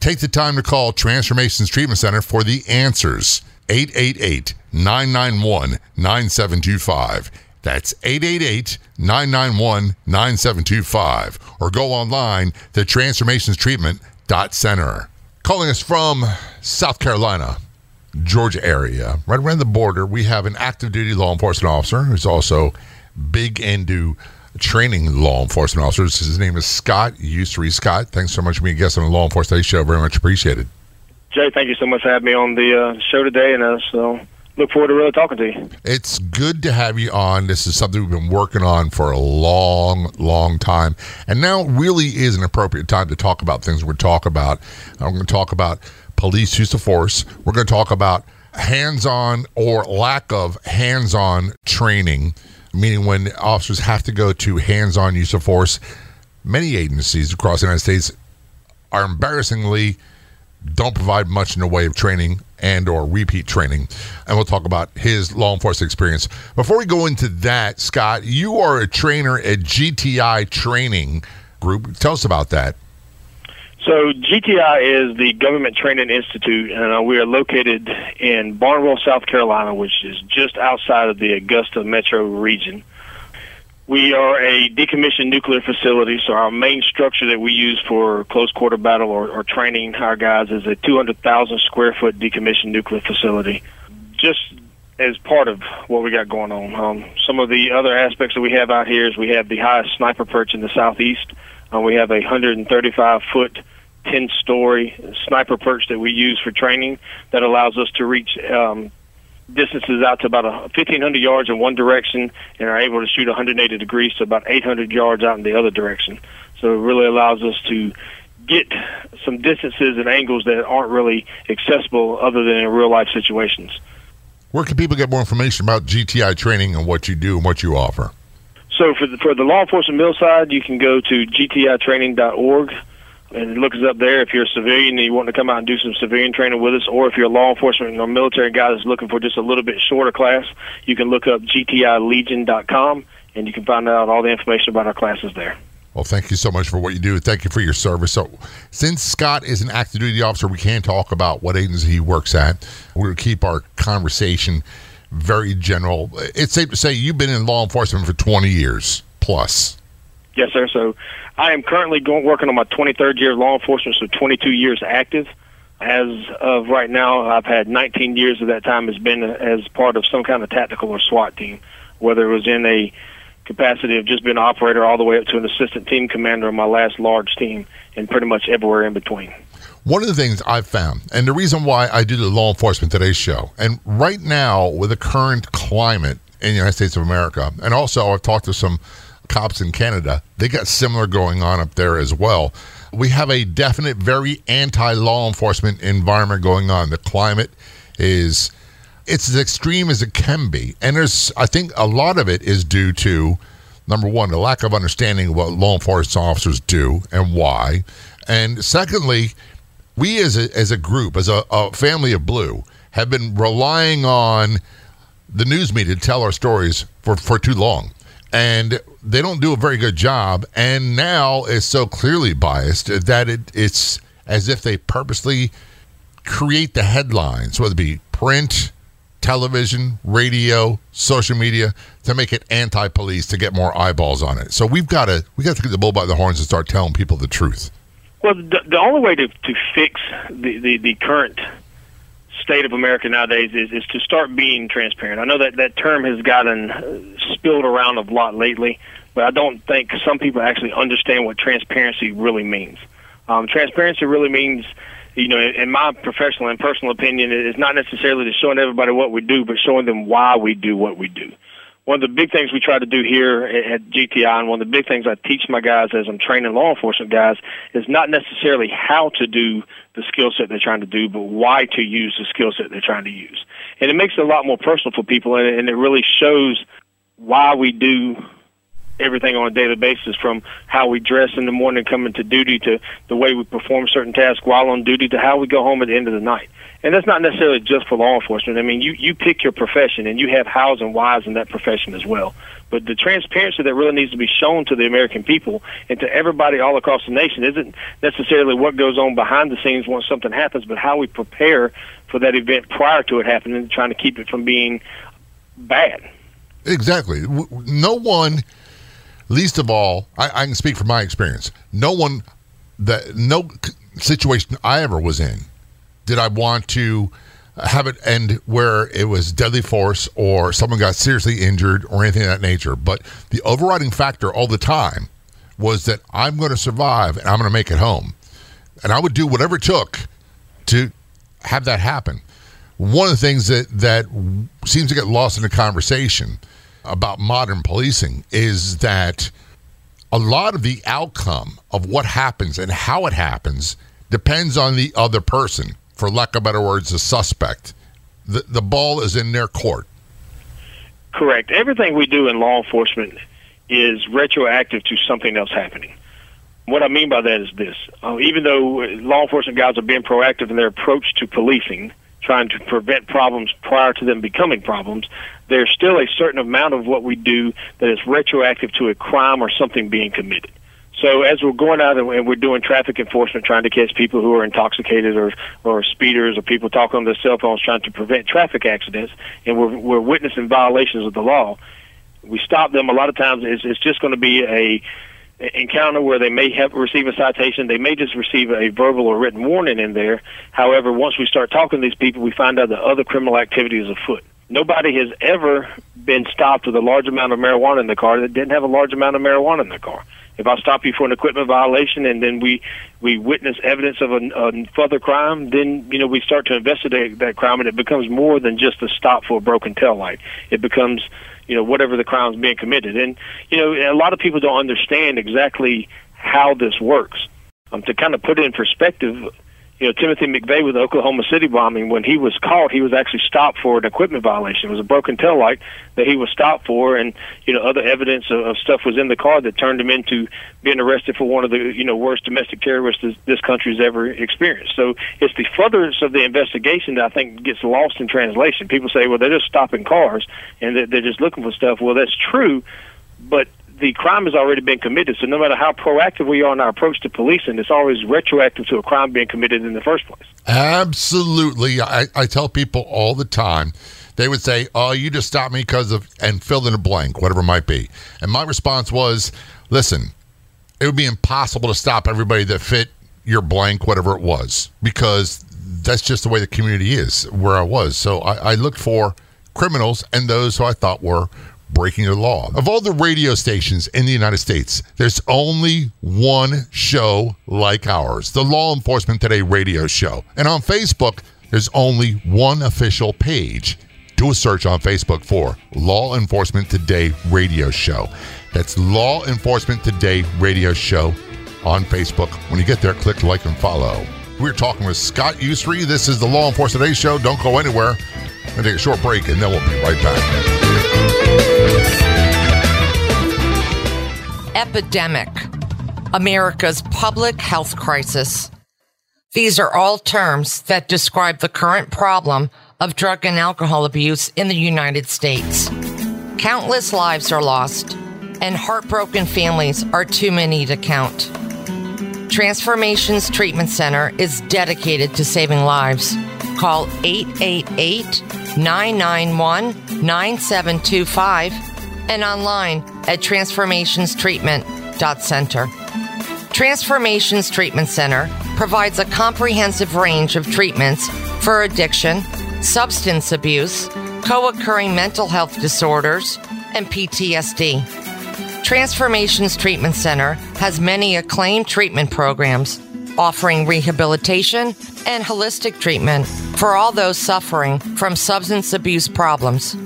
Take the time to call Transformations Treatment Center for the answers. 888 991 9725. That's 888 991 9725. Or go online to transformationstreatment.center. Calling us from South Carolina, Georgia area, right around the border, we have an active duty law enforcement officer who's also big into training law enforcement officers. His name is Scott Usry. Scott, thanks so much for being a guest on the Law Enforcement Today Show. Very much appreciated. Jay, thank you so much for having me on the uh, show today, and uh, so look forward to really talking to you. It's good to have you on. This is something we've been working on for a long, long time, and now really is an appropriate time to talk about things we're talk about. I'm going to talk about police use of force. We're going to talk about hands-on or lack of hands-on training, meaning when officers have to go to hands-on use of force. Many agencies across the United States are embarrassingly don't provide much in the way of training and or repeat training. And we'll talk about his law enforcement experience. Before we go into that scott you are a trainer at gti training group. Tell us about that so GTI is the Government Training Institute, and uh, we are located in Barnwell, South Carolina, which is just outside of the Augusta metro region. We are a decommissioned nuclear facility, so our main structure that we use for close quarter battle or, or training our guys is a 200,000 square foot decommissioned nuclear facility. Just as part of what we got going on. Um, some of the other aspects that we have out here is we have the highest sniper perch in the southeast. Uh, we have a 135 foot 10 story sniper perch that we use for training that allows us to reach um, distances out to about a 1500 yards in one direction and are able to shoot 180 degrees to about 800 yards out in the other direction. So it really allows us to get some distances and angles that aren't really accessible other than in real life situations. Where can people get more information about GTI training and what you do and what you offer? So for the, for the law enforcement mill side, you can go to gtitraining.org and look us up there if you're a civilian and you want to come out and do some civilian training with us, or if you're a law enforcement or military guy that's looking for just a little bit shorter class, you can look up gtilegion.com and you can find out all the information about our classes there. Well, thank you so much for what you do. Thank you for your service. So, since Scott is an active duty officer, we can't talk about what agency he works at. We're going to keep our conversation very general. It's safe to say you've been in law enforcement for 20 years plus. Yes, sir. So I am currently going working on my 23rd year of law enforcement, so 22 years active. As of right now, I've had 19 years of that time has been as part of some kind of tactical or SWAT team, whether it was in a capacity of just being an operator all the way up to an assistant team commander on my last large team, and pretty much everywhere in between. One of the things I've found, and the reason why I do the Law Enforcement Today show, and right now with the current climate in the United States of America, and also I've talked to some cops in Canada. They got similar going on up there as well. We have a definite, very anti law enforcement environment going on. The climate is it's as extreme as it can be. And there's I think a lot of it is due to number one, the lack of understanding of what law enforcement officers do and why. And secondly, we as a, as a group, as a, a family of blue, have been relying on the news media to tell our stories for, for too long. And they don't do a very good job. And now it's so clearly biased that it, it's as if they purposely create the headlines, whether it be print, television, radio, social media, to make it anti-police to get more eyeballs on it. So we've got to we got to get the bull by the horns and start telling people the truth. Well, the, the only way to to fix the, the, the current state of America nowadays is, is to start being transparent. I know that that term has gotten uh, spilled around a lot lately, but I don't think some people actually understand what transparency really means. Um, transparency really means you know, in my professional and personal opinion, it's not necessarily to showing everybody what we do, but showing them why we do what we do. One of the big things we try to do here at GTI, and one of the big things I teach my guys as I'm training law enforcement guys, is not necessarily how to do the skill set they're trying to do, but why to use the skill set they're trying to use. And it makes it a lot more personal for people, and it really shows why we do everything on a daily basis from how we dress in the morning coming to duty to the way we perform certain tasks while on duty to how we go home at the end of the night. And that's not necessarily just for law enforcement. I mean, you, you pick your profession and you have hows and whys in that profession as well. But the transparency that really needs to be shown to the American people and to everybody all across the nation isn't necessarily what goes on behind the scenes once something happens, but how we prepare for that event prior to it happening and trying to keep it from being bad. Exactly. No one least of all, I, I can speak from my experience. No one, that no situation I ever was in, did I want to have it end where it was deadly force or someone got seriously injured or anything of that nature. But the overriding factor all the time was that I'm going to survive and I'm going to make it home. And I would do whatever it took to have that happen. One of the things that, that seems to get lost in the conversation about modern policing is that a lot of the outcome of what happens and how it happens depends on the other person. For lack of better words, the suspect. The, the ball is in their court. Correct. Everything we do in law enforcement is retroactive to something else happening. What I mean by that is this: uh, even though law enforcement guys are being proactive in their approach to policing, trying to prevent problems prior to them becoming problems, there's still a certain amount of what we do that is retroactive to a crime or something being committed. So as we're going out and we're doing traffic enforcement, trying to catch people who are intoxicated or or speeders or people talking on their cell phones, trying to prevent traffic accidents, and we're we're witnessing violations of the law, we stop them. A lot of times, it's, it's just going to be a encounter where they may have receive a citation, they may just receive a verbal or written warning in there. However, once we start talking to these people, we find out that other criminal activity is afoot. Nobody has ever been stopped with a large amount of marijuana in the car that didn't have a large amount of marijuana in the car. If I stop you for an equipment violation and then we we witness evidence of a, a further crime, then you know we start to investigate that crime, and it becomes more than just a stop for a broken tail light. It becomes you know whatever the crime is being committed, and you know a lot of people don't understand exactly how this works. Um, to kind of put it in perspective, you know, Timothy McVeigh with the Oklahoma City bombing, when he was caught, he was actually stopped for an equipment violation. It was a broken tail light that he was stopped for, and you know, other evidence of, of stuff was in the car that turned him into being arrested for one of the you know worst domestic terrorists this, this country's ever experienced. So it's the furtherance of the investigation that I think gets lost in translation. People say, well, they're just stopping cars and they're, they're just looking for stuff. Well, that's true, but the crime has already been committed. So no matter how proactive we are in our approach to policing, it's always retroactive to a crime being committed in the first place. Absolutely. I, I tell people all the time, they would say, Oh, you just stopped me because of, and fill in a blank, whatever it might be. And my response was, Listen, it would be impossible to stop everybody that fit your blank, whatever it was, because that's just the way the community is where I was. So I, I looked for criminals and those who I thought were breaking the law. Of all the radio stations in the United States, there's only one show like ours, the Law Enforcement Today radio show. And on Facebook, there's only one official page. Do a search on Facebook for Law Enforcement Today radio show. That's Law Enforcement Today radio show on Facebook. When you get there, click like and follow. We're talking with Scott Usry. This is the Law Enforcement Today show. Don't go anywhere. We're going to take a short break and then we'll be right back. Epidemic, America's public health crisis. These are all terms that describe the current problem of drug and alcohol abuse in the United States. Countless lives are lost, and heartbroken families are too many to count. Transformations Treatment Center is dedicated to saving lives. Call 888 991 9725 and online at transformationstreatment.center. Transformations Treatment Center provides a comprehensive range of treatments for addiction, substance abuse, co occurring mental health disorders, and PTSD. Transformations Treatment Center has many acclaimed treatment programs offering rehabilitation and holistic treatment for all those suffering from substance abuse problems.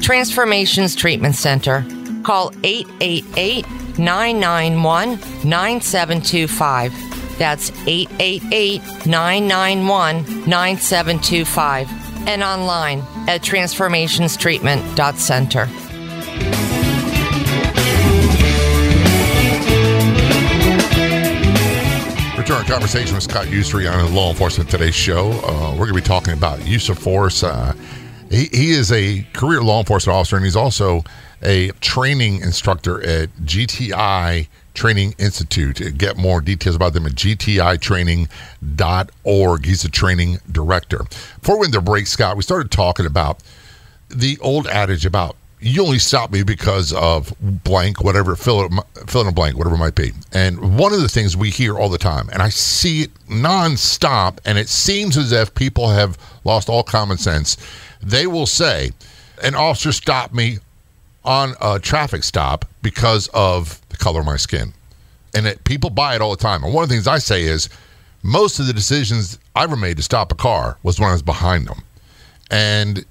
Transformations Treatment Center. Call 888 991 9725. That's 888 991 9725. And online at transformationstreatment.center. conversation with Scott Usry on Law Enforcement Today's show. Uh, we're going to be talking about use of force. Uh, he, he is a career law enforcement officer, and he's also a training instructor at GTI Training Institute. Get more details about them at gtitraining.org. He's a training director. Before we went to break, Scott, we started talking about the old adage about you only stop me because of blank, whatever, fill, it, fill in a blank, whatever it might be. And one of the things we hear all the time, and I see it nonstop, and it seems as if people have lost all common sense. They will say, an officer stopped me on a traffic stop because of the color of my skin. And it, people buy it all the time. And one of the things I say is, most of the decisions I ever made to stop a car was when I was behind them. And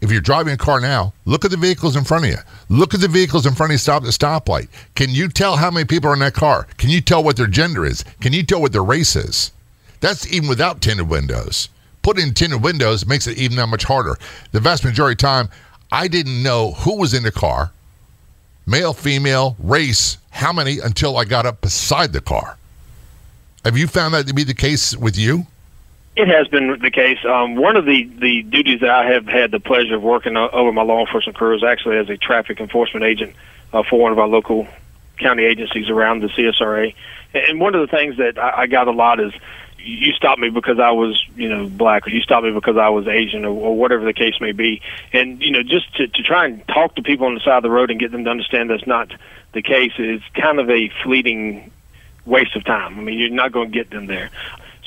if you're driving a car now, look at the vehicles in front of you. Look at the vehicles in front of you stop at the stoplight. Can you tell how many people are in that car? Can you tell what their gender is? Can you tell what their race is? That's even without tinted windows. Put in tinted windows makes it even that much harder. The vast majority of time, I didn't know who was in the car, male, female, race, how many, until I got up beside the car. Have you found that to be the case with you? It has been the case. Um, one of the, the duties that I have had the pleasure of working over my law enforcement career is actually as a traffic enforcement agent uh, for one of our local county agencies around the CSRA. And one of the things that I, I got a lot is you stopped me because I was, you know, black, or you stopped me because I was Asian, or, or whatever the case may be. And you know, just to, to try and talk to people on the side of the road and get them to understand that's not the case is kind of a fleeting waste of time. I mean, you're not going to get them there.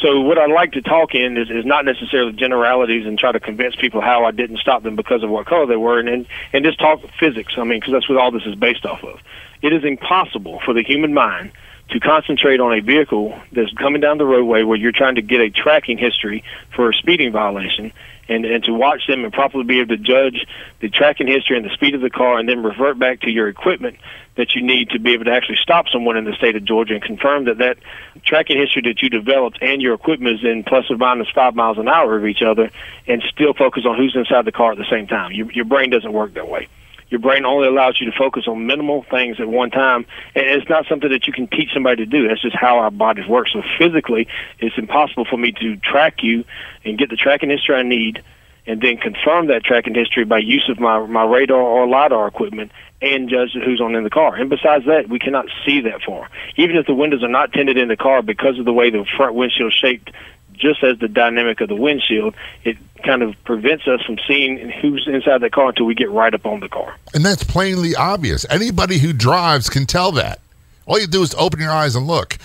So what I like to talk in is, is not necessarily generalities and try to convince people how I didn't stop them because of what color they were, and and, and just talk physics. I mean, because that's what all this is based off of. It is impossible for the human mind to concentrate on a vehicle that's coming down the roadway where you're trying to get a tracking history for a speeding violation and, and to watch them and properly be able to judge the tracking history and the speed of the car and then revert back to your equipment that you need to be able to actually stop someone in the state of Georgia and confirm that that tracking history that you developed and your equipment is in plus or minus five miles an hour of each other and still focus on who's inside the car at the same time. Your, your brain doesn't work that way your brain only allows you to focus on minimal things at one time and it's not something that you can teach somebody to do that's just how our bodies work so physically it's impossible for me to track you and get the tracking history i need and then confirm that tracking history by use of my my radar or lidar equipment and judge who's on in the car. And besides that, we cannot see that far. Even if the windows are not tinted in the car because of the way the front windshield shaped just as the dynamic of the windshield, it kind of prevents us from seeing who's inside the car until we get right up on the car. And that's plainly obvious. Anybody who drives can tell that. All you do is open your eyes and look.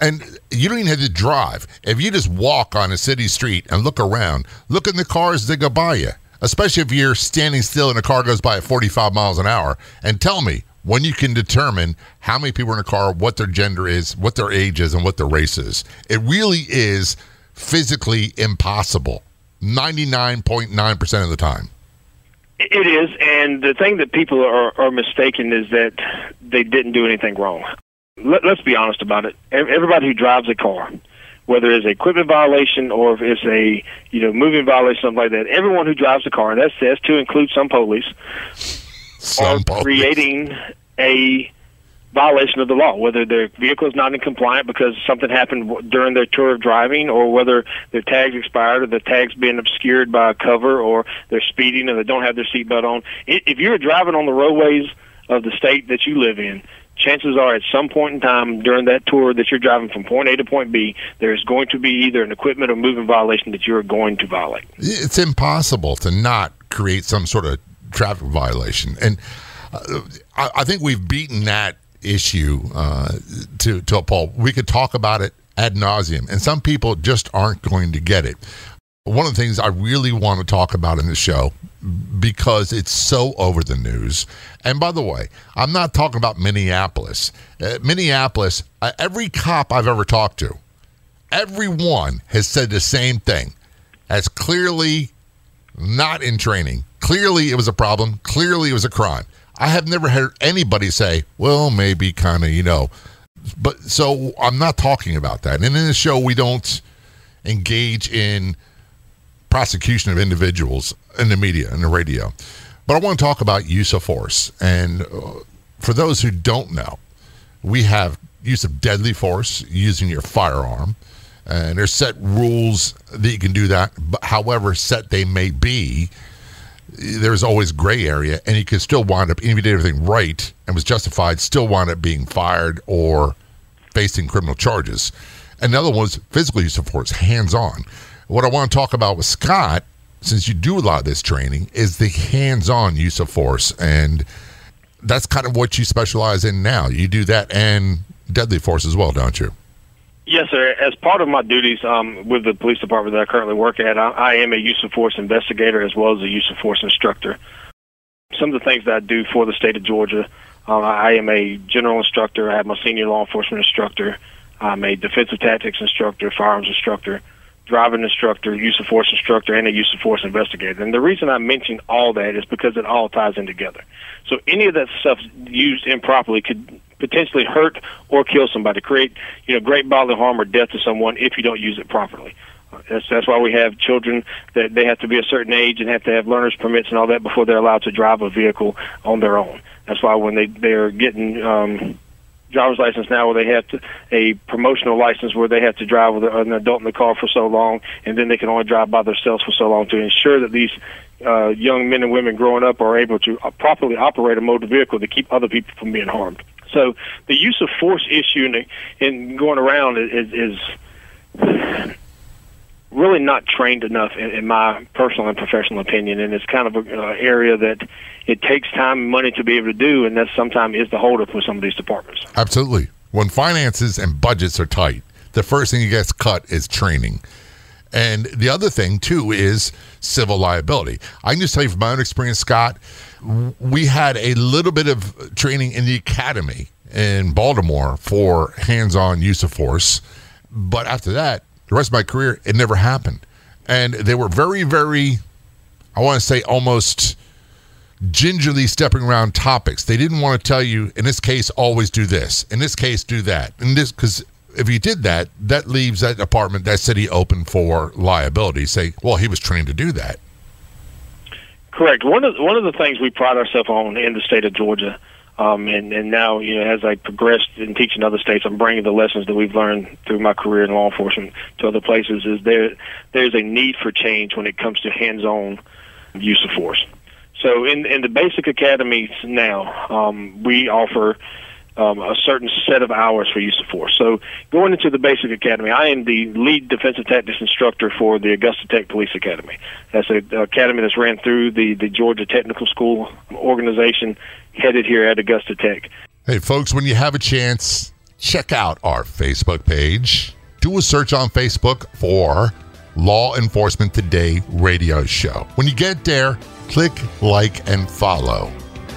And you don't even have to drive. If you just walk on a city street and look around, look in the cars that go by you, especially if you're standing still and a car goes by at 45 miles an hour, and tell me when you can determine how many people are in a car, what their gender is, what their age is, and what their race is. It really is physically impossible 99.9% of the time. It is, and the thing that people are, are mistaken is that they didn't do anything wrong. Let, let's be honest about it. Everybody who drives a car, whether it's a equipment violation or if it's a you know moving violation, something like that, everyone who drives a car, and that says to include some police, some are police. creating a violation of the law, whether their vehicle is not in compliance because something happened during their tour of driving, or whether their tags expired, or the tags being obscured by a cover, or they're speeding and they don't have their seatbelt on. If you're driving on the roadways of the state that you live in, chances are at some point in time during that tour that you're driving from point A to point B, there's going to be either an equipment or movement violation that you're going to violate. It's impossible to not create some sort of traffic violation. And uh, I, think we've beaten that issue uh, to, to a. We could talk about it ad nauseum, and some people just aren't going to get it. One of the things I really want to talk about in the show because it's so over the news. And by the way, I'm not talking about Minneapolis. Uh, Minneapolis, uh, every cop I've ever talked to, everyone has said the same thing. As clearly not in training. Clearly it was a problem. Clearly it was a crime. I have never heard anybody say, well, maybe kind of, you know. But so I'm not talking about that. And in the show, we don't engage in prosecution of individuals in the media and the radio. But I want to talk about use of force. And uh, for those who don't know, we have use of deadly force using your firearm. And there's set rules that you can do that. But however set they may be, there's always gray area, and you could still wind up, even if you did everything right and was justified, still wind up being fired or facing criminal charges. Another one was physical use of force, hands on. What I want to talk about with Scott, since you do a lot of this training, is the hands on use of force. And that's kind of what you specialize in now. You do that and deadly force as well, don't you? Yes, sir. As part of my duties um, with the police department that I currently work at, I, I am a use of force investigator as well as a use of force instructor. Some of the things that I do for the state of Georgia, uh, I am a general instructor. I have my senior law enforcement instructor. I'm a defensive tactics instructor, firearms instructor, driving instructor, use of force instructor, and a use of force investigator. And the reason I mention all that is because it all ties in together. So any of that stuff used improperly could potentially hurt or kill somebody, create you know great bodily harm or death to someone if you don't use it properly. That's that's why we have children that they have to be a certain age and have to have learners permits and all that before they're allowed to drive a vehicle on their own. That's why when they they're getting um, driver's license now where they have to, a promotional license where they have to drive with an adult in the car for so long, and then they can only drive by themselves for so long to ensure that these uh, young men and women growing up are able to uh, properly operate a motor vehicle to keep other people from being harmed. So the use of force issue in, in going around is, is really not trained enough, in, in my personal and professional opinion. And it's kind of an uh, area that it takes time and money to be able to do, and that sometimes is the holdup with some of these departments. Absolutely. When finances and budgets are tight, the first thing that gets cut is training. And the other thing, too, is civil liability. I can just tell you from my own experience, Scott, we had a little bit of training in the academy in Baltimore for hands on use of force. But after that, the rest of my career, it never happened. And they were very, very, I want to say almost gingerly stepping around topics. They didn't want to tell you, in this case, always do this. In this case, do that. In this, because if you did that, that leaves that apartment, that city open for liability. Say, well, he was trained to do that. Correct. One of one of the things we pride ourselves on in the state of Georgia, um, and and now you know as I progressed in teaching other states, I'm bringing the lessons that we've learned through my career in law enforcement to other places. Is there there's a need for change when it comes to hands-on use of force. So in in the basic academies now, um, we offer um, a certain set of hours for use of force. So going into the basic academy, I am the lead defensive tactics instructor for the Augusta Tech Police Academy. That's an academy that's ran through the, the Georgia Technical School organization headed here at Augusta Tech. Hey, folks, when you have a chance, check out our Facebook page. Do a search on Facebook for Law Enforcement Today radio show. When you get there, click like and follow.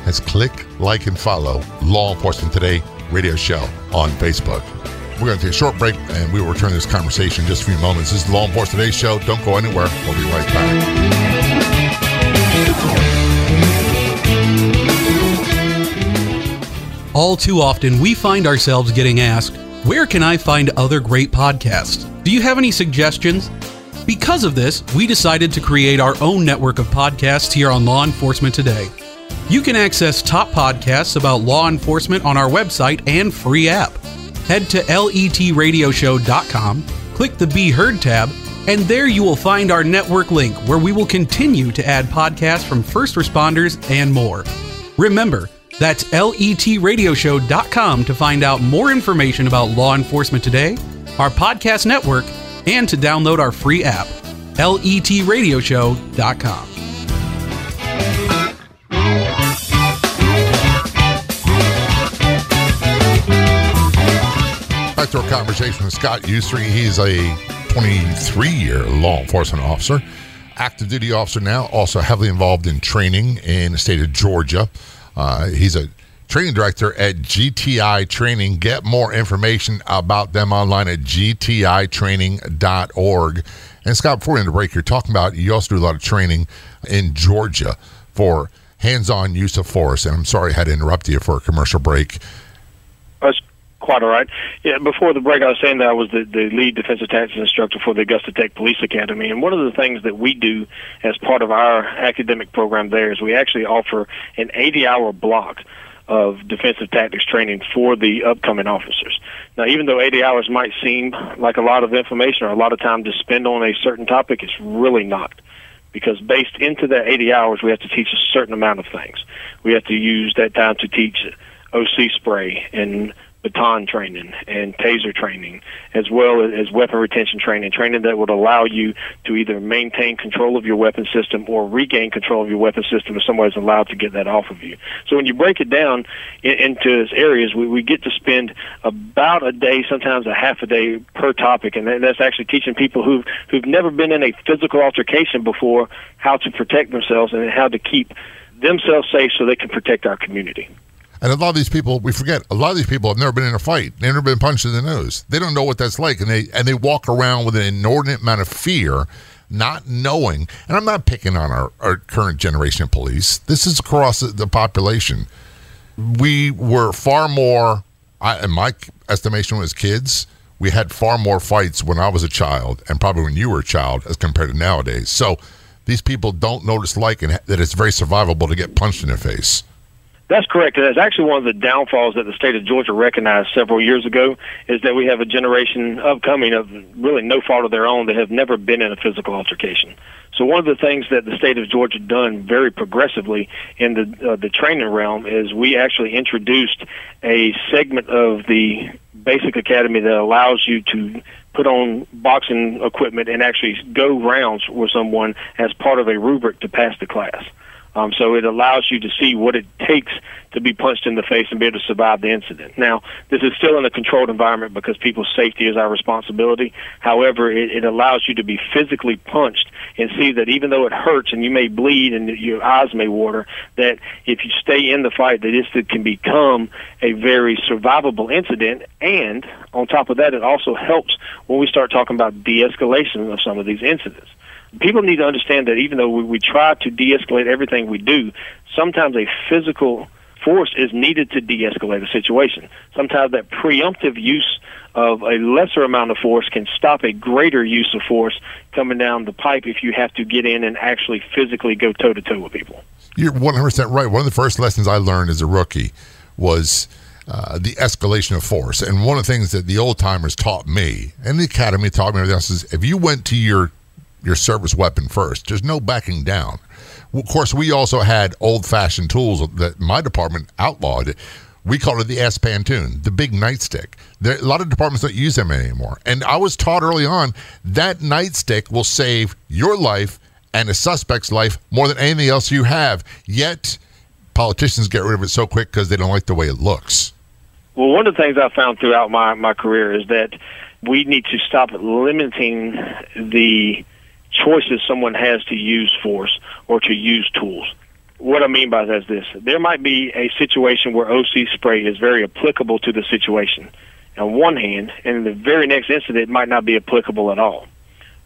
That's click, like, and follow Law Enforcement Today radio show on Facebook. We're going to take a short break and we will return to this conversation in just a few moments. This is Law Enforcement Today show. Don't go anywhere. We'll be right back. All too often, we find ourselves getting asked, Where can I find other great podcasts? Do you have any suggestions? Because of this, we decided to create our own network of podcasts here on Law Enforcement Today. You can access top podcasts about law enforcement on our website and free app. Head to letradioshow.com, click the Be Heard tab, and there you will find our network link where we will continue to add podcasts from first responders and more. Remember, that's letradioshow.com to find out more information about law enforcement today, our podcast network, and to download our free app. letradioshow.com. Back to our conversation with Scott Usry. He's a 23 year law enforcement officer, active duty officer now, also heavily involved in training in the state of Georgia. Uh, he's a training director at GTI Training. Get more information about them online at gtitraining.org. And Scott, before we end the break, you're talking about you also do a lot of training in Georgia for hands on use of force. And I'm sorry I had to interrupt you for a commercial break. Quite all right. Yeah, before the break, I was saying that I was the, the lead defensive tactics instructor for the Augusta Tech Police Academy. And one of the things that we do as part of our academic program there is we actually offer an 80 hour block of defensive tactics training for the upcoming officers. Now, even though 80 hours might seem like a lot of information or a lot of time to spend on a certain topic, it's really not. Because based into that 80 hours, we have to teach a certain amount of things. We have to use that time to teach OC spray and baton training and taser training, as well as weapon retention training, training that would allow you to either maintain control of your weapon system or regain control of your weapon system if somebody's allowed to get that off of you. So when you break it down in, into areas, we, we get to spend about a day, sometimes a half a day per topic, and that's actually teaching people who've who've never been in a physical altercation before how to protect themselves and how to keep themselves safe so they can protect our community. And a lot of these people, we forget, a lot of these people have never been in a fight. They've never been punched in the nose. They don't know what that's like. And they and they walk around with an inordinate amount of fear, not knowing. And I'm not picking on our, our current generation of police. This is across the population. We were far more, I, in my estimation, as kids, we had far more fights when I was a child and probably when you were a child as compared to nowadays. So these people don't notice like and that it's very survivable to get punched in the face. That's correct. That's actually one of the downfalls that the state of Georgia recognized several years ago is that we have a generation upcoming of really no fault of their own that have never been in a physical altercation. So one of the things that the state of Georgia done very progressively in the uh, the training realm is we actually introduced a segment of the basic academy that allows you to put on boxing equipment and actually go rounds with someone as part of a rubric to pass the class. Um, so it allows you to see what it takes to be punched in the face and be able to survive the incident. Now, this is still in a controlled environment because people's safety is our responsibility. However, it, it allows you to be physically punched and see that even though it hurts and you may bleed and your eyes may water, that if you stay in the fight, that this can become a very survivable incident. And on top of that, it also helps when we start talking about de-escalation of some of these incidents people need to understand that even though we, we try to de-escalate everything we do, sometimes a physical force is needed to de-escalate a situation. Sometimes that preemptive use of a lesser amount of force can stop a greater use of force coming down the pipe if you have to get in and actually physically go toe to toe with people. You're 100% right. One of the first lessons I learned as a rookie was uh, the escalation of force. And one of the things that the old timers taught me and the academy taught me everything else is if you went to your your service weapon first. There's no backing down. Of course, we also had old fashioned tools that my department outlawed. We called it the espantoon, the big nightstick. There, a lot of departments don't use them anymore. And I was taught early on that nightstick will save your life and a suspect's life more than anything else you have. Yet, politicians get rid of it so quick because they don't like the way it looks. Well, one of the things I found throughout my, my career is that we need to stop limiting the choices someone has to use force or to use tools. What I mean by that is this. There might be a situation where OC spray is very applicable to the situation on one hand, and in the very next incident might not be applicable at all.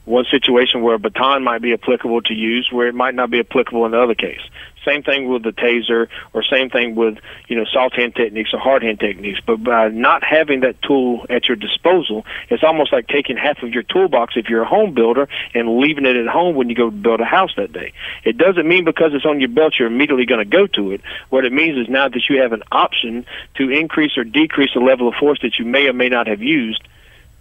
one situation where a baton might be applicable to use where it might not be applicable in the other case. Same thing with the taser, or same thing with you know soft hand techniques or hard hand techniques. But by not having that tool at your disposal, it's almost like taking half of your toolbox if you're a home builder and leaving it at home when you go build a house that day. It doesn't mean because it's on your belt you're immediately going to go to it. What it means is now that you have an option to increase or decrease the level of force that you may or may not have used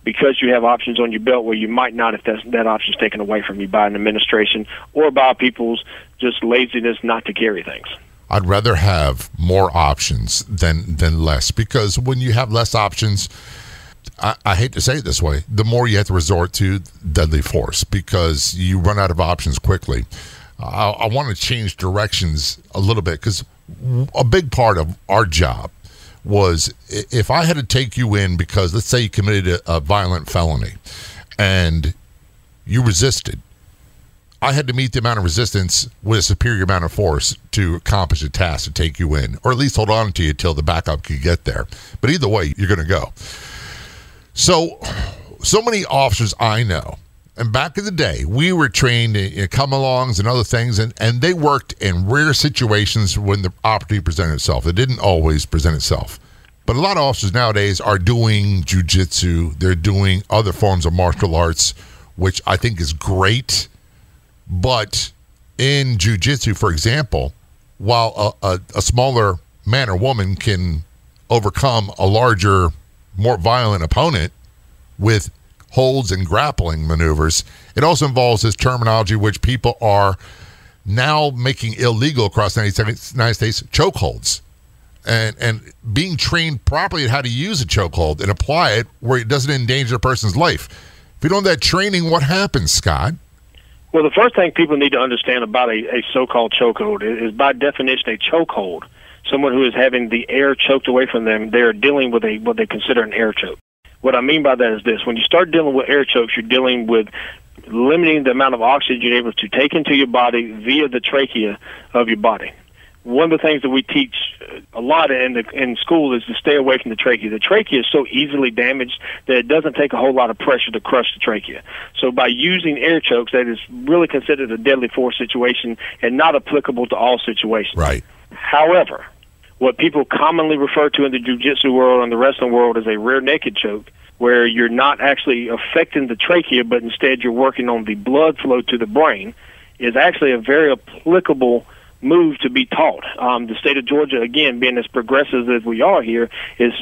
because you have options on your belt where you might not if that's, that option is taken away from you by an administration or by people's just laziness not to carry things. I'd rather have more options than than less because when you have less options, I, I, hate to say it this way, the more you have to resort to deadly force because you run out of options quickly. I, I want to change directions a little bit because a big part of our job was if I had to take you in because let's say you committed a, a violent felony and you resisted, I had to meet the amount of resistance with a superior amount of force to accomplish a task to take you in, or at least hold on to you till the backup could get there. But either way, you're going to go. So, so many officers I know, and back in the day, we were trained in come alongs and other things, and, and they worked in rare situations when the opportunity presented itself. It didn't always present itself. But a lot of officers nowadays are doing jujitsu, they're doing other forms of martial arts, which I think is great. But in jujitsu, for example, while a, a, a smaller man or woman can overcome a larger, more violent opponent with holds and grappling maneuvers. It also involves this terminology, which people are now making illegal across the United States chokeholds. And, and being trained properly at how to use a chokehold and apply it where it doesn't endanger a person's life. If you don't have that training, what happens, Scott? Well, the first thing people need to understand about a, a so-called chokehold is, by definition, a chokehold. Someone who is having the air choked away from them, they are dealing with a what they consider an air choke. What I mean by that is this: when you start dealing with air chokes, you're dealing with limiting the amount of oxygen you're able to take into your body via the trachea of your body. One of the things that we teach uh, a lot in the in school is to stay away from the trachea. The trachea is so easily damaged that it doesn't take a whole lot of pressure to crush the trachea. So by using air chokes, that is really considered a deadly force situation and not applicable to all situations. Right. However, what people commonly refer to in the jiu-jitsu world and the wrestling world as a rear naked choke, where you're not actually affecting the trachea, but instead you're working on the blood flow to the brain, is actually a very applicable move to be taught. Um, the state of Georgia, again, being as progressive as we are here, is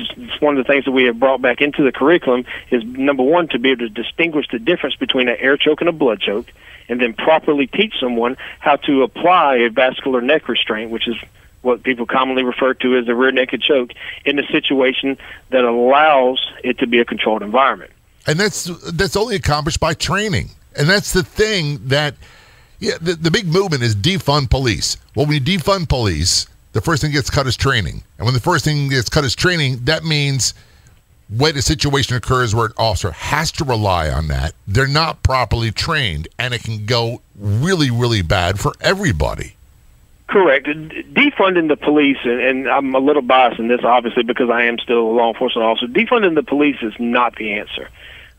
one of the things that we have brought back into the curriculum. Is number one to be able to distinguish the difference between an air choke and a blood choke, and then properly teach someone how to apply a vascular neck restraint, which is what people commonly refer to as a rear naked choke in a situation that allows it to be a controlled environment. And that's that's only accomplished by training. And that's the thing that yeah, the, the big movement is defund police. Well, when you defund police, the first thing gets cut is training. And when the first thing gets cut is training, that means when a situation occurs where an officer has to rely on that, they're not properly trained, and it can go really, really bad for everybody. Correct. Defunding the police, and, and I'm a little biased in this, obviously, because I am still a law enforcement officer. Defunding the police is not the answer.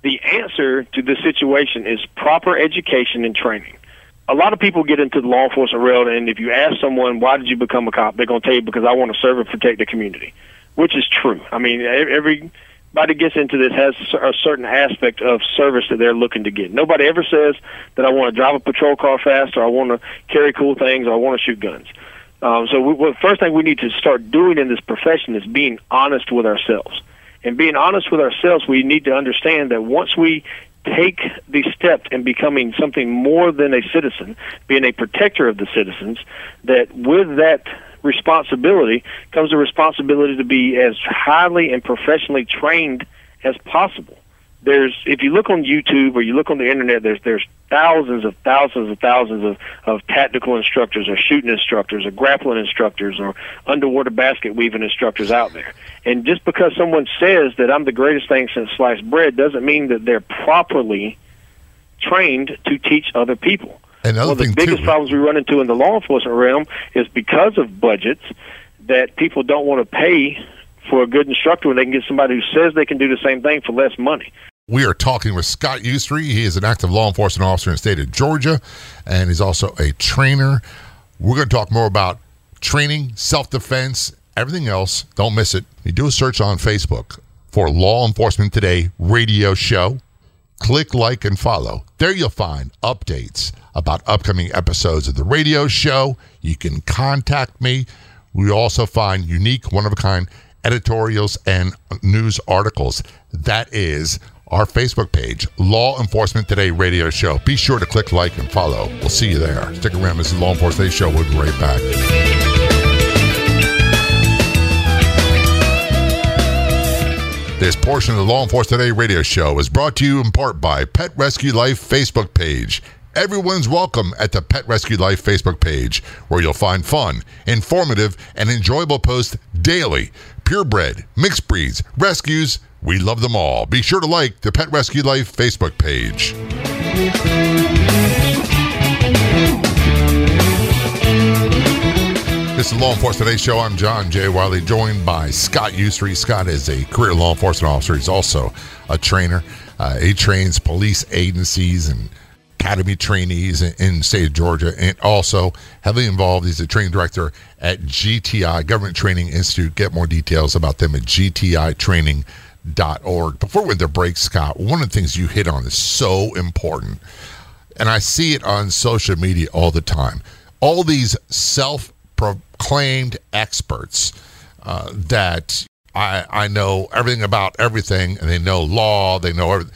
The answer to this situation is proper education and training. A lot of people get into the law enforcement world, and if you ask someone, why did you become a cop, they're going to tell you, because I want to serve and protect the community, which is true. I mean, every everybody gets into this has a certain aspect of service that they're looking to get. Nobody ever says that I want to drive a patrol car fast or I want to carry cool things or I want to shoot guns. Um, so we, well, the first thing we need to start doing in this profession is being honest with ourselves. And being honest with ourselves, we need to understand that once we take the step in becoming something more than a citizen, being a protector of the citizens, that with that responsibility comes the responsibility to be as highly and professionally trained as possible. There's if you look on YouTube or you look on the internet, there's there's thousands of thousands of thousands of, of tactical instructors or shooting instructors or grappling instructors or underwater basket weaving instructors out there. And just because someone says that I'm the greatest thing since sliced bread doesn't mean that they're properly trained to teach other people. Another One of the biggest too, problems we run into in the law enforcement realm is because of budgets that people don't want to pay for a good instructor when they can get somebody who says they can do the same thing for less money. We are talking with Scott Usry. He is an active law enforcement officer in the state of Georgia, and he's also a trainer. We're going to talk more about training, self defense, everything else. Don't miss it. You do a search on Facebook for Law Enforcement Today radio show. Click like and follow. There you'll find updates about upcoming episodes of the radio show. You can contact me. We also find unique, one of a kind editorials and news articles. That is our Facebook page, Law Enforcement Today Radio Show. Be sure to click like and follow. We'll see you there. Stick around. This is Law Enforcement Today Show. We'll be right back. This portion of the Law Enforcement Today radio show is brought to you in part by Pet Rescue Life Facebook page. Everyone's welcome at the Pet Rescue Life Facebook page, where you'll find fun, informative, and enjoyable posts daily. Purebred, mixed breeds, rescues, we love them all. Be sure to like the Pet Rescue Life Facebook page. This is Law Enforcement Today Show. I'm John J. Wiley, joined by Scott Usry. Scott is a career law enforcement officer. He's also a trainer. Uh, he trains police agencies and academy trainees in, in the state of Georgia, and also heavily involved. He's a training director at GTI Government Training Institute. Get more details about them at GTItraining.org. Before we to break, Scott, one of the things you hit on is so important, and I see it on social media all the time. All these self proclaimed experts uh, that I, I know everything about everything and they know law, they know everything.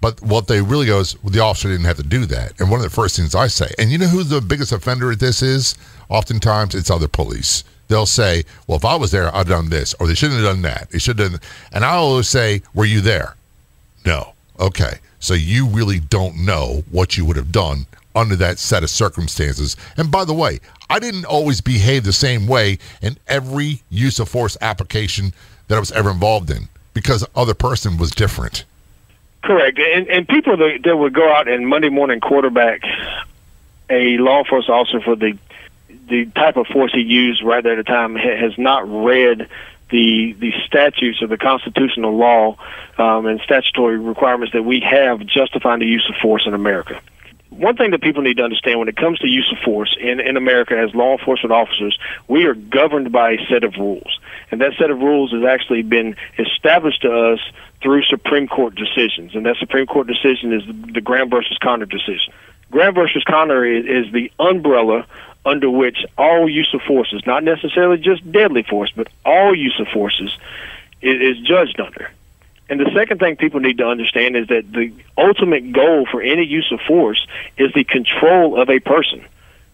But what they really go is well, the officer didn't have to do that. And one of the first things I say, and you know who the biggest offender at this is? Oftentimes it's other police. They'll say, well, if I was there, I'd done this, or they shouldn't have done that. They should have. And I always say, were you there? No. Okay. So you really don't know what you would have done under that set of circumstances. And by the way, I didn't always behave the same way in every use of force application that I was ever involved in because the other person was different. Correct. And, and people that, that would go out and Monday morning quarterback a law enforcement officer for the the type of force he used right there at the time has not read the the statutes or the constitutional law um, and statutory requirements that we have justifying the use of force in America one thing that people need to understand when it comes to use of force in, in America as law enforcement officers, we are governed by a set of rules. And that set of rules has actually been established to us through Supreme Court decisions. And that Supreme Court decision is the, Graham versus Connor decision. Graham versus Connor is, is the umbrella under which all use of forces, not necessarily just deadly force, but all use of forces, is, is judged under. And the second thing people need to understand is that the ultimate goal for any use of force is the control of a person.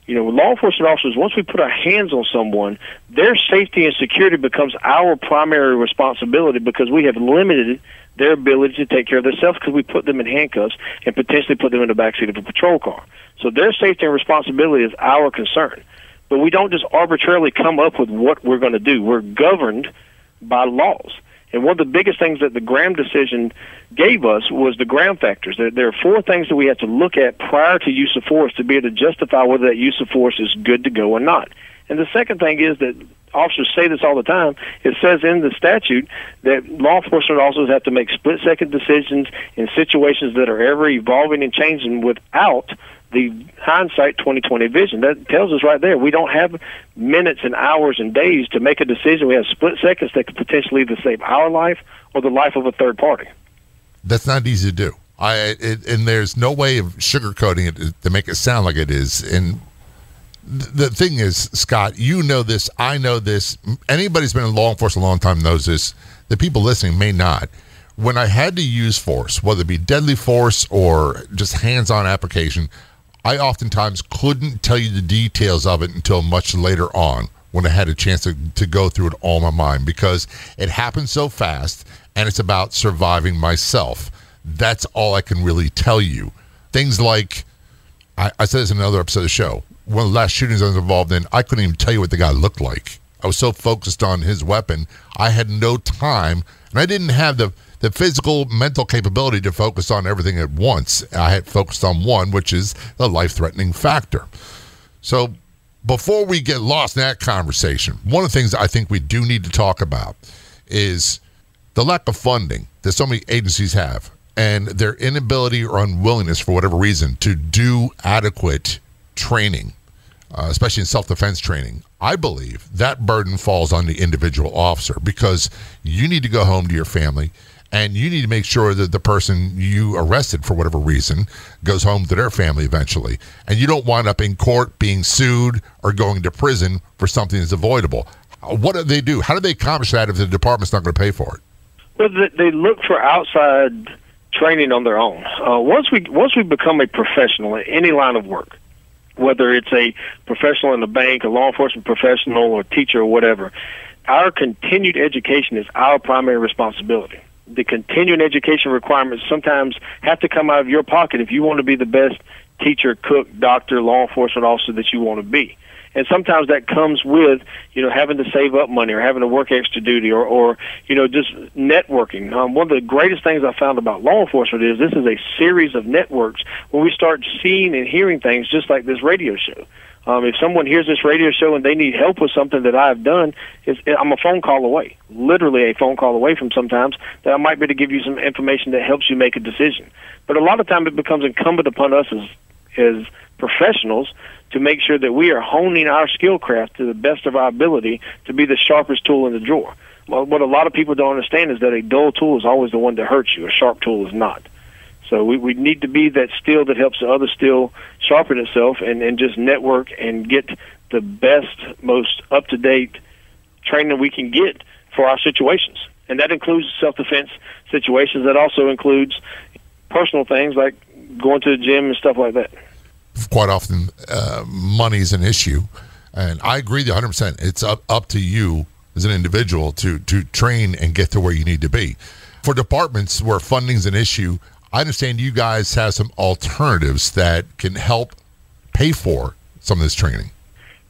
You know, law enforcement officers, once we put our hands on someone, their safety and security becomes our primary responsibility because we have limited their ability to take care of themselves because we put them in handcuffs and potentially put them in the backseat of a patrol car. So their safety and responsibility is our concern. But we don't just arbitrarily come up with what we're going to do. We're governed by laws. And one of the biggest things that the Graham decision gave us was the Graham factors. There, there, are four things that we have to look at prior to use of force to be able to justify whether that use of force is good to go or not. And the second thing is that officers say this all the time. It says in the statute that law enforcement officers have to make split second decisions in situations that are ever evolving and changing without the hindsight 2020 vision. That tells us right there we don't have minutes and hours and days to make a decision. We have split seconds that could potentially either save our life or the life of a third party. That's not easy to do. I it, and there's no way of sugarcoating it to make it sound like it is. And the thing is, Scott, you know this. I know this. Anybody's been in law enforcement a long time knows this. The people listening may not when I had to use force, whether it be deadly force or just hands on application, I oftentimes couldn't tell you the details of it until much later on when I had a chance to, to go through it all in my mind because it happened so fast and it's about surviving myself. That's all I can really tell you. Things like, I, I said this in another episode of the show, one of the last shootings I was involved in, I couldn't even tell you what the guy looked like. I was so focused on his weapon, I had no time, and I didn't have the the physical mental capability to focus on everything at once. I had focused on one, which is the life threatening factor. So before we get lost in that conversation, one of the things I think we do need to talk about is the lack of funding that so many agencies have. and their inability or unwillingness for whatever reason to do adequate training, uh, especially in self defense training, I believe that burden falls on the individual officer because you need to go home to your family and you need to make sure that the person you arrested for whatever reason goes home to their family eventually. And you don't wind up in court being sued or going to prison for something that's avoidable. What do they do? How do they accomplish that if the department's not going to pay for it? Well, they look for outside training on their own. Uh, once we once we become a professional in any line of work, whether it's a professional in the bank, a law enforcement professional, or teacher, or whatever, our continued education is our primary responsibility. The continuing education requirements sometimes have to come out of your pocket if you want to be the best teacher, cook, doctor, law enforcement officer that you want to be and sometimes that comes with you know having to save up money or having to work extra duty or or you know just networking. Um, one of the greatest things I found about law enforcement is this is a series of networks where we start seeing and hearing things just like this radio show. Um, if someone hears this radio show and they need help with something that I've done, I'm a phone call away, literally a phone call away from sometimes that I might be to give you some information that helps you make a decision. But a lot of time it becomes incumbent upon us as as professionals to make sure that we are honing our skill craft to the best of our ability to be the sharpest tool in the drawer. Well, what a lot of people don't understand is that a dull tool is always the one that hurts you. A sharp tool is not. So we, we need to be that steel that helps the other steel sharpen itself and, and just network and get the best, most up to date training we can get for our situations. And that includes self defense situations. That also includes personal things like going to the gym and stuff like that quite often uh, money is an issue. And I agree 100%. It's up, up to you as an individual to, to train and get to where you need to be. For departments where funding is an issue, I understand you guys have some alternatives that can help pay for some of this training.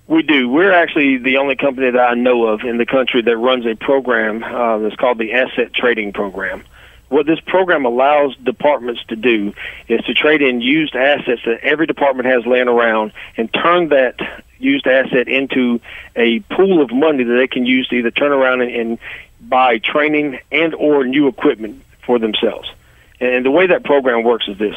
We do. We're actually the only company that I know of in the country that runs a program uh, that's called the Asset Trading Program what this program allows departments to do is to trade in used assets that every department has laying around and turn that used asset into a pool of money that they can use to either turn around and, and buy training and or new equipment for themselves. And the way that program works is this.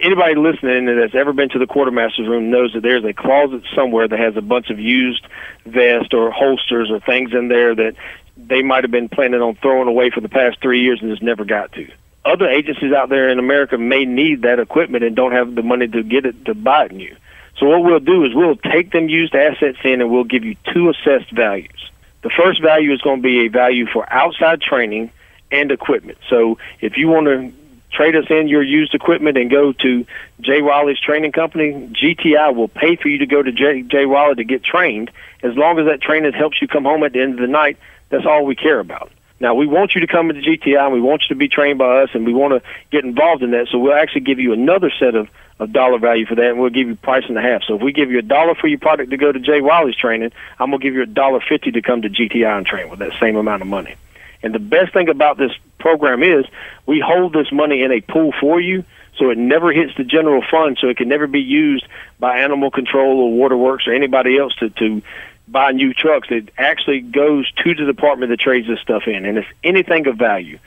Anybody listening that's ever been to the quartermaster's room knows that there's a closet somewhere that has a bunch of used vests or holsters or things in there that they might have been planning on throwing away for the past three years and just never got to. Other agencies out there in America may need that equipment and don't have the money to get it to buy it new. So what we'll do is we'll take them used assets in and we'll give you two assessed values. The first value is going to be a value for outside training and equipment. So if you want to trade us in your used equipment and go to Jay Wiley's training company, GTI will pay for you to go to Jay, Jay Wiley to get trained as long as that training helps you come home at the end of the night that's all we care about. Now, we want you to come into GTI and we want you to be trained by us and we want to get involved in that. So we'll actually give you another set of, of dollar value for that and we'll give you price and a half. So if we give you a dollar for your product to go to Jay Wiley's training, I'm going to give you a dollar fifty to come to GTI and train with that same amount of money. And the best thing about this program is we hold this money in a pool for you so it never hits the general fund so it can never be used by animal control or waterworks or anybody else to, to buy new trucks. It actually goes to the department that trades this stuff in, and it's anything of value.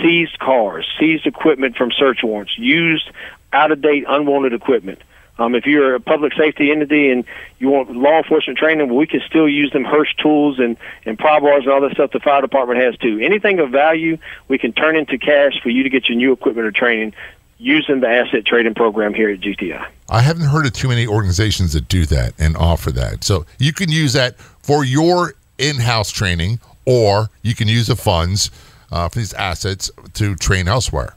Seized cars, seized equipment from search warrants, used out of date, unwanted equipment. Um, if you're a public safety entity and you want law enforcement training, we can still use them Hurst tools and, and pry bars and all that stuff the fire department has too. Anything of value, we can turn into cash for you to get your new equipment or training using the asset trading program here at GTI. I haven't heard of too many organizations that do that and offer that. So you can use that for your in-house training, or you can use the funds uh, for these assets to train elsewhere.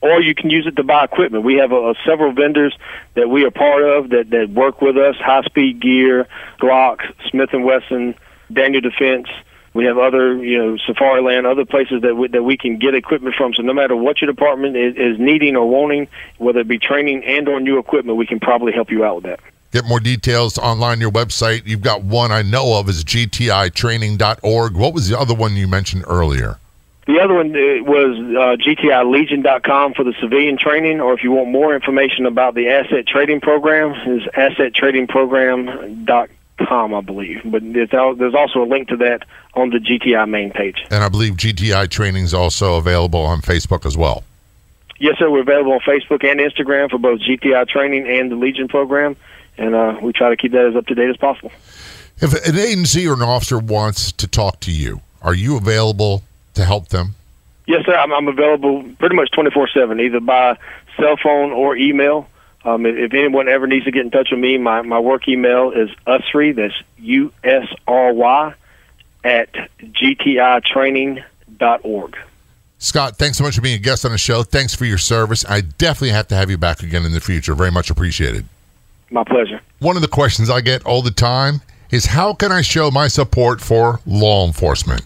Or you can use it to buy equipment. We have uh, several vendors that we are part of that, that work with us: High Speed Gear, Glock, Smith and Wesson, Daniel Defense we have other, you know, Safariland, other places that we, that we can get equipment from. So no matter what your department is, is needing or wanting, whether it be training and or new equipment, we can probably help you out with that. Get more details online your website. You've got one I know of is gtitraining.org. What was the other one you mentioned earlier? The other one uh, was uh, gtilegion.com for the civilian training, or if you want more information about the asset trading program, is assettradingprogram.com com, I believe. But there's also a link to that on the GTI main page. And I believe GTI training is also available on Facebook as well. Yes, sir. We're available on Facebook and Instagram for both GTI training and the Legion program, and uh, we try to keep that as up to date as possible. If an agency or an officer wants to talk to you, are you available to help them? Yes, sir. I'm, I'm available pretty much 24 7, either by cell phone or email. Um, if, anyone ever needs to get in touch with me, my, my work email is usry, that's U S R Y, at gtitraining.org. Scott, thanks so much for being a guest on the show. Thanks for your service. I definitely have to have you back again in the future. Very much appreciated. My pleasure. One of the questions I get all the time is how can I show my support for law enforcement?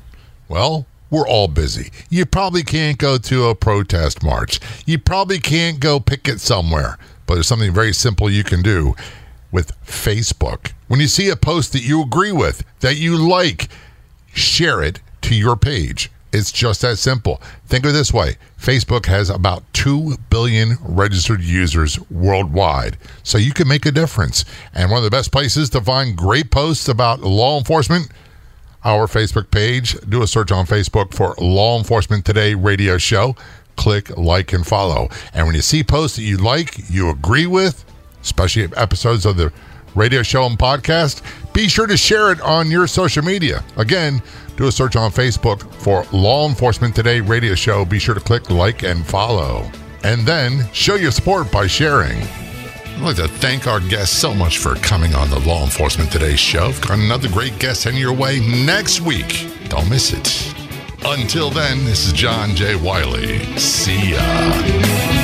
Well, we're all busy. You probably can't go to a protest march. You probably can't go picket somewhere. But there's something very simple you can do with Facebook. When you see a post that you agree with, that you like, share it to your page. It's just that simple. Think of it this way Facebook has about 2 billion registered users worldwide. So you can make a difference. And one of the best places to find great posts about law enforcement, our Facebook page. Do a search on Facebook for Law Enforcement Today radio show. Click like and follow. And when you see posts that you like, you agree with, especially episodes of the radio show and podcast, be sure to share it on your social media. Again, do a search on Facebook for Law Enforcement Today radio show. Be sure to click like and follow. And then show your support by sharing. I'd like to thank our guests so much for coming on the Law Enforcement Today show. I've got another great guest heading your way next week. Don't miss it. Until then, this is John J. Wiley. See ya.